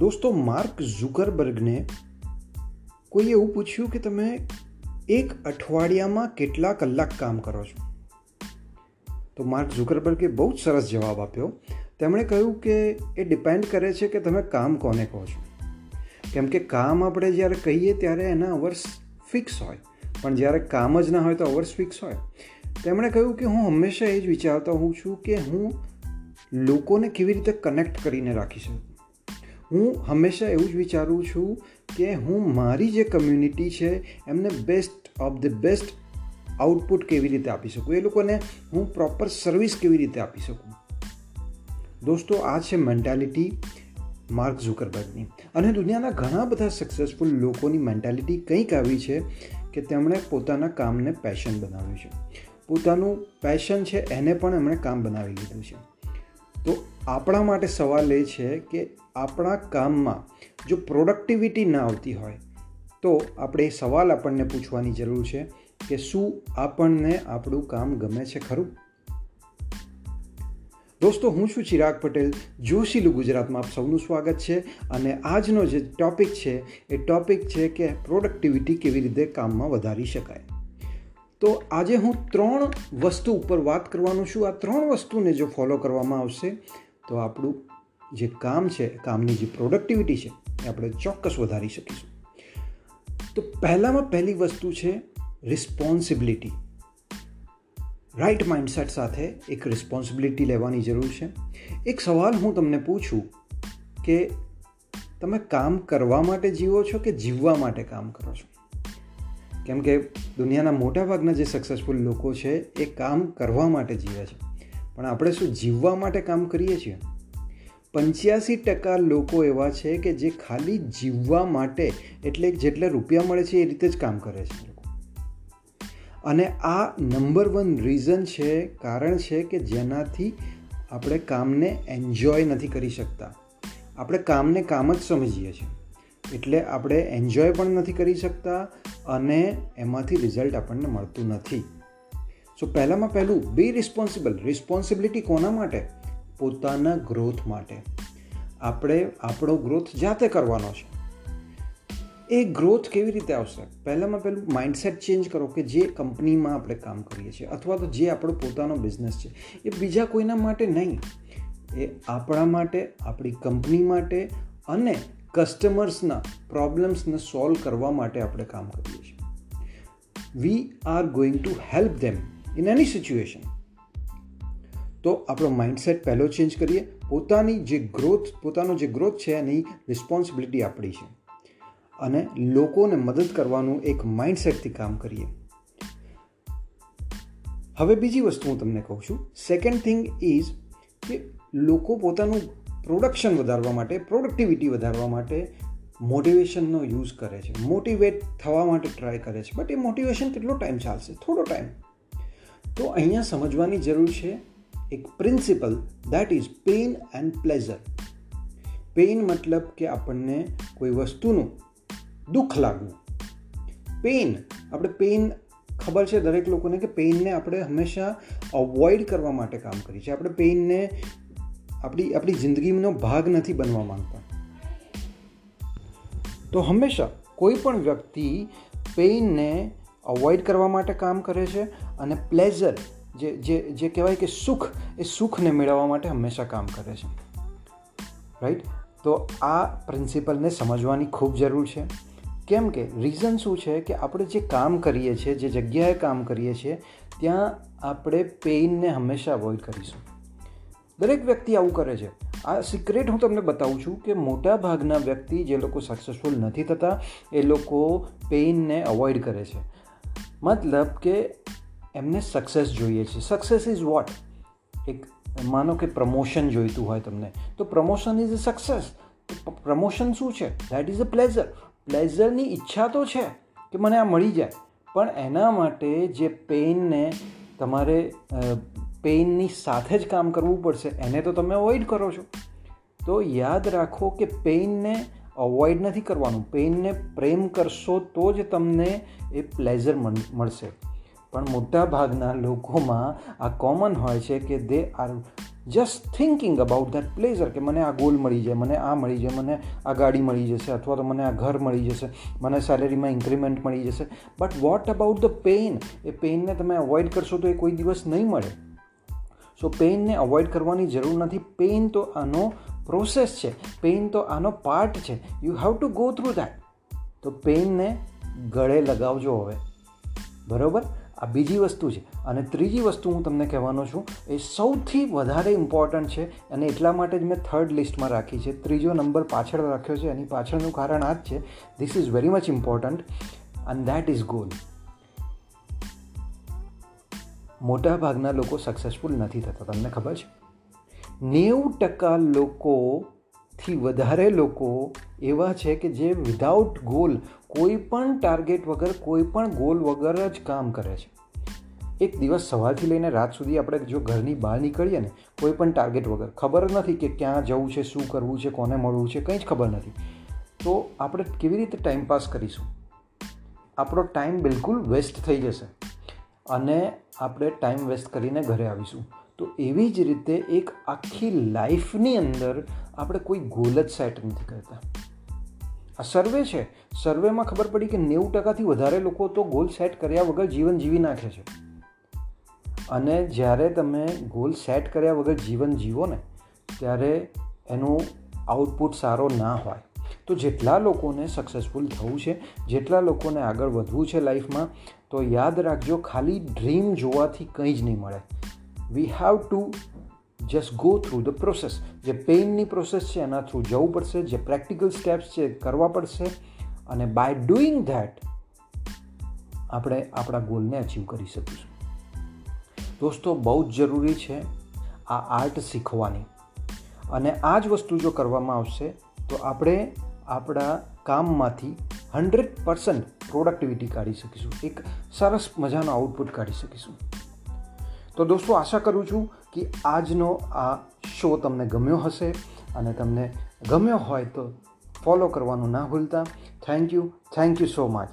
દોસ્તો, માર્ક ઝુકરબર્ગને કોઈએ એવું પૂછ્યું કે તમે એક અઠવાડિયામાં કેટલા કલાક કામ કરો છો? તો માર્ક ઝુકરબર્ગે બહુ જ સરસ જવાબ આપ્યો. તેમણે કહ્યું કે એ ડિપેન્ડ કરે છે કે તમે કામ કોને કહો છો. કેમ કે કામ આપણે જ્યારે કહીએ ત્યારે એના અવર્સ ફિક્સ હોય. પણ જ્યારે કામ જ ના હોય તો અવર્સ ફિક્સ હોય. તેમણે કહ્યું કે હું હંમેશા એ જ વિચારતો હોઉં છું કે હું લોકોને કેવી રીતે કનેક્ટ કરીને રાખી શકું? હું હંમેશા એવું જ વિચારું છું કે હું મારી જે કમ્યુનિટી છે, એમને best of the best output કેવી રીતે આપી શકું? એ લોકોને હું પ્રોપર સર્વિસ કેવી રીતે આપી શકું? દોસ્તો, આ છે મેન્ટાલિટી માર્ક ઝુકરબર્ગની અને દુનિયાના ઘણા બધા સક્સેસફુલ લોકોની મેન્ટાલિટી કંઈક આવી છે કે તેમણે પોતાના કામને પેશન બનાવ્યું છે. પોતાનું પેશન છે, એને પણ એમણે કામ બનાવી લીધું છે. તો આપણા માટે સવાલ એ છે કે આપણા કામમાં જો પ્રોડક્ટિવિટી ના આવતી હોય, તો આપણે એ સવાલ આપણને પૂછવાની જરૂર છે કે શું આપણને આપણું કામ ગમે છે ખરું? દોસ્તો, હું છું ચિરાગ પટેલ, જોશીલું ગુજરાતમાં આપ સૌનું સ્વાગત છે અને આજનો જે ટોપિક છે, એ ટોપિક છે કે પ્રોડક્ટિવિટી કેવી રીતે કામમાં વધારી શકાય. તો આજે હું ત્રણ વસ્તુ ઉપર વાત કરવાનું છું. આ ત્રણ વસ્તુને જો ફોલો કરવામાં આવશે તો આપણું જે કામ છે, કામની જે પ્રોડક્ટિવિટી છે, એ આપણે ચોક્કસ વધારી શકીશું. તો પહેલામાં પહેલી વસ્તુ છે રિસ્પોન્સિબિલિટી રાઈટ માઇન્ડસેટ સાથે એક રિસ્પોન્સિબિલિટી લેવાની જરૂર છે. એક સવાલ હું તમને પૂછું કે તમે કામ કરવા માટે જીવો છો કે જીવવા માટે કામ કરો છો? કેમ કે દુનિયાના મોટાભાગના જે સક્સેસફુલ લોકો છે, એ કામ કરવા માટે જીવે છે. પણ આપણે શું જીવવા માટે કામ કરીએ છીએ? પંચ્યાસી ટકા લોકો એવા છે કે જે ખાલી જીવવા માટે એટલે જેટલા રૂપિયા મળે છે એ રીતે જ કામ કરે છે અને આ નંબર વન રીઝન છે, કારણ છે કે જેનાથી આપણે કામને એન્જોય નથી કરી શકતા. આપણે કામને કામ જ સમજીએ છીએ. એટલે આપણે એન્જોય પણ નથી કરી શકતા અને એમાંથી રિઝલ્ટ આપણને મળતું નથી. સો પહેલાંમાં પહેલું બી રિસ્પોન્સિબલ રિસ્પોન્સિબિલિટી કોના માટે? પોતાના ગ્રોથ માટે. આપણે આપણો ગ્રોથ જાતે કરવાનો છે. એ ગ્રોથ કેવી રીતે આવશે? પહેલાંમાં પહેલું માઇન્ડસેટ ચેન્જ કરો કે જે કંપનીમાં આપણે કામ કરીએ છીએ, અથવા તો જે આપણો પોતાનો બિઝનેસ છે. એ બીજા કોઈના માટે નહીં. એ આપણા માટે, આપણી કંપની માટે અને કસ્ટમર્સના પ્રોબ્લેમ્સને સોલ્વ કરવા માટે આપણે કામ કરીએ છીએ. We are going to help them in any situation તો આપણો માઇન્ડસેટ પહેલો ચેન્જ કરીએ. પોતાની જે ગ્રોથ પોતાનો જે ગ્રોથ છે એની રિસ્પોન્સિબિલિટી આપણી છે. અને લોકોને મદદ કરવાનું એક માઇન્ડસેટથી કામ કરીએ. હવે બીજી વસ્તુ હું તમને કહું છું. સેકન્ડ થિંગ ઇઝ કે લોકો પોતાનું પ્રોડક્શન વધારવા માટે પ્રોડક્ટિવિટી વધારવા માટે મોટિવેશનનો યુઝ કરે છે. મોટિવેટ થવા માટે ટ્રાય કરે છે. બટ એ મોટિવેશન કેટલો ટાઈમ ચાલશે? થોડો ટાઈમ તો અહીંયા સમજવાની જરૂર છે એક principle that is pain and pleasure pain મતલબ કે આપણને કોઈ વસ્તુનું દુઃખ લાગવું. પેઇન આપણે પેઇન ખબર છે દરેક લોકોને કે પેઇનને આપણે હંમેશા અવોઇડ કરવા માટે કામ કરીએ છીએ. આપણે પેઇનને આપણી આપણી જિંદગીનો ભાગ નથી બનવા માંગતા. તો હંમેશા કોઈ પણ વ્યક્તિ પેઇનને અવોઇડ કરવા માટે કામ કરે છે અને પ્લેઝર જે જે જે કહેવાય કે સુખ, એ સુખને મેળવવા માટે હંમેશા કામ કરે છે. રાઈટ તો આ પ્રિન્સિપલને સમજવાની ખૂબ જરૂર છે. કેમ કે રીઝન શું છે કે આપણે જે કામ કરીએ છીએ, જે જગ્યાએ કામ કરીએ છીએ, ત્યાં આપણે પેઇનને હંમેશા અવોઇડ કરીશું. દરેક વ્યક્તિ આવું કરે છે. આ સિક્રેટ હું તમને બતાવું છું કે મોટા ભાગના વ્યક્તિ જે લોકો સક્સેસફુલ નથી થતા, એ લોકો પેઇનને અવોઇડ કરે છે. મતલબ કે એમને સક્સેસ જોઈએ છે. સક્સેસ ઇઝ વોટ એક માનો કે પ્રમોશન જોઈતું હોય તમને. તો promotion is a success promotion શું છે? દેટ ઇઝ અ પ્લેઝર પ્લેઝરની ઈચ્છા તો છે કે મને આ મળી જાય. પણ એના માટે જે પેઇનને તમારે પેઇનની સાથે જ કામ કરવું પડશે. એને તો તમે અવોઇડ કરો છો. તો યાદ રાખો કે પેઇનને અવોઇડ નથી કરવાનું. પેઇનને પ્રેમ કરશો તો જ તમને એ પ્લેઝર મળશે. પણ મોટા ભાગના લોકોમાં આ કોમન હોય છે કે they are just thinking about that pleasure કે મને આ ગોલ મળી જાય, મને આ મળી જાય, મને આ ગાડી મળી જશે, અથવા તો મને આ ઘર મળી જશે, મને સેલેરીમાં ઇન્ક્રીમેન્ટ મળી જશે. But what about the pain એ પેઇનને તમે અવોઇડ કરશો તો એ કોઈ દિવસ નહીં મળે. સો પેઇનને અવોઇડ કરવાની જરૂર નથી. પેઇન તો આનો પ્રોસેસ છે પેઇન તો આનો પાર્ટ છે. You have to go through that તો પેઇનને ગળે લગાવજો હવે. બરાબર? આ બીજી વસ્તુ છે. અને ત્રીજી વસ્તુ હું તમને કહેવાનો છું, એ સૌથી વધારે ઇમ્પોર્ટન્ટ છે અને એટલા માટે જ મેં થર્ડ લિસ્ટમાં રાખી છે. ત્રીજો નંબર પાછળ રાખ્યો છે, એની પાછળનું કારણ આ જ છે. This is very much important and that is goal મોટા ભાગના લોકો સક્સેસફુલ નથી થતા. તમને ખબર છે? નેવું ટકા લોકોથી વધારે લોકો એવા છે કે જે વિધાઉટ ગોલ કોઈ પણ ટાર્ગેટ વગર, કોઈ પણ ગોલ વગર જ કામ કરે છે. એક દિવસ સવારથી લઈને રાત સુધી આપણે જો ઘરની બહાર નીકળીએ ને, કોઈ પણ ટાર્ગેટ વગર, ખબર નથી કે ક્યાં જવું છે, શું કરવું છે, કોને મળવું છે, કંઈ જ ખબર નથી. તો આપણે કેવી રીતે ટાઈમ પાસ કરીશું? આપણો ટાઈમ બિલકુલ વેસ્ટ થઈ જશે. અને આપણે ટાઈમ વેસ્ટ કરીને ઘરે આવીશું. તો એવી જ રીતે એક આખી લાઈફની અંદર આપણે કોઈ ગોલ જ સેટ નથી કરતા. આ સર્વે છે. સર્વેમાં ખબર પડી કે નેવું ટકાથી વધારે લોકો તો ગોલ સેટ કર્યા વગર જીવન જીવી નાખે છે. અને જ્યારે તમે ગોલ સેટ કર્યા વગર જીવન જીવો ને, ત્યારે એનું આઉટપુટ સારો ના હોય. તો જેટલા લોકોને સક્સેસફુલ થવું છે, જેટલા લોકોને આગળ વધવું છે લાઈફમાં, તો યાદ રાખજો, ખાલી ડ્રીમ જોવાથી કંઈ જ નહીં મળે. We have to just go through the process જે પેઇનની પ્રોસેસ છે, એના થ્રુ જવું પડશે, જે પ્રેક્ટિકલ સ્ટેપ્સ છે કરવા પડશે. અને બાય ડુઈંગ ધેટ આપણે આપણા ગોલને અચીવ કરી શકીશું. દોસ્તો, બહુ જ જરૂરી છે આ આર્ટ શીખવાની. અને આ જ વસ્તુ જો કરવામાં આવશે, તો આપણે આપણા કામમાંથી હંડ્રેડ પર્સન્ટ પ્રોડક્ટિવિટી કાઢી શકીશું. એક સરસ મજાનો આઉટપુટ કાઢી શકીશું. તો દોસ્તો, આશા કરું છું કે આજનો આ શો તમને ગમ્યો હશે અને તમને ગમ્યો હોય તો ફોલો કરવાનું ના ભૂલતા. Thank you thank you so much